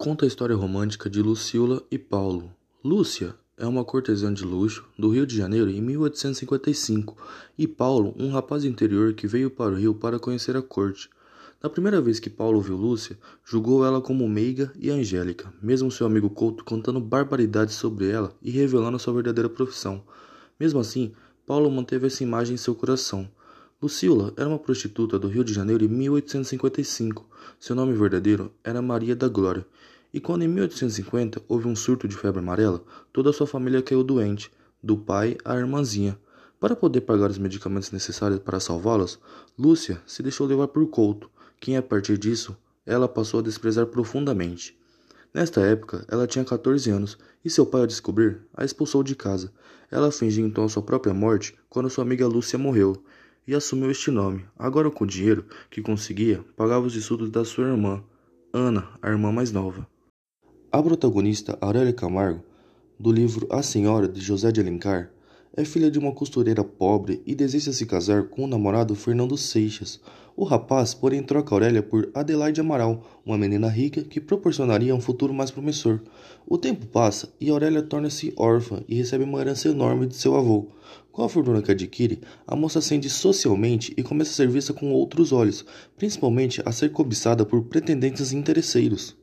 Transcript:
conta a história romântica de Lucila e Paulo. Lúcia é uma cortesã de luxo do Rio de Janeiro em 1855 e Paulo, um rapaz interior que veio para o Rio para conhecer a corte. Na primeira vez que Paulo viu Lúcia, julgou ela como meiga e angélica, mesmo seu amigo Couto contando barbaridades sobre ela e revelando sua verdadeira profissão. Mesmo assim, Paulo manteve essa imagem em seu coração. Lucila era uma prostituta do Rio de Janeiro em 1855. Seu nome verdadeiro era Maria da Glória. E quando em 1850 houve um surto de febre amarela, toda a sua família caiu doente, do pai à irmãzinha. Para poder pagar os medicamentos necessários para salvá-las, Lúcia se deixou levar por Couto, quem a partir disso ela passou a desprezar profundamente. Nesta época, ela tinha 14 anos e seu pai, ao descobrir, a expulsou de casa. Ela fingiu então sua própria morte quando sua amiga Lúcia morreu e assumiu este nome. Agora, com o dinheiro que conseguia, pagava os estudos da sua irmã, Ana, a irmã mais nova. A protagonista, Aurélia Camargo, do livro A Senhora, de José de Alencar, é filha de uma costureira pobre e deseja se casar com o namorado Fernando Seixas. O rapaz, porém, troca Aurélia por Adelaide Amaral, uma menina rica que proporcionaria um futuro mais promissor. O tempo passa e Aurélia torna-se órfã e recebe uma herança enorme de seu avô. Com a fortuna que adquire, a moça ascende socialmente e começa a ser vista com outros olhos, principalmente a ser cobiçada por pretendentes interesseiros.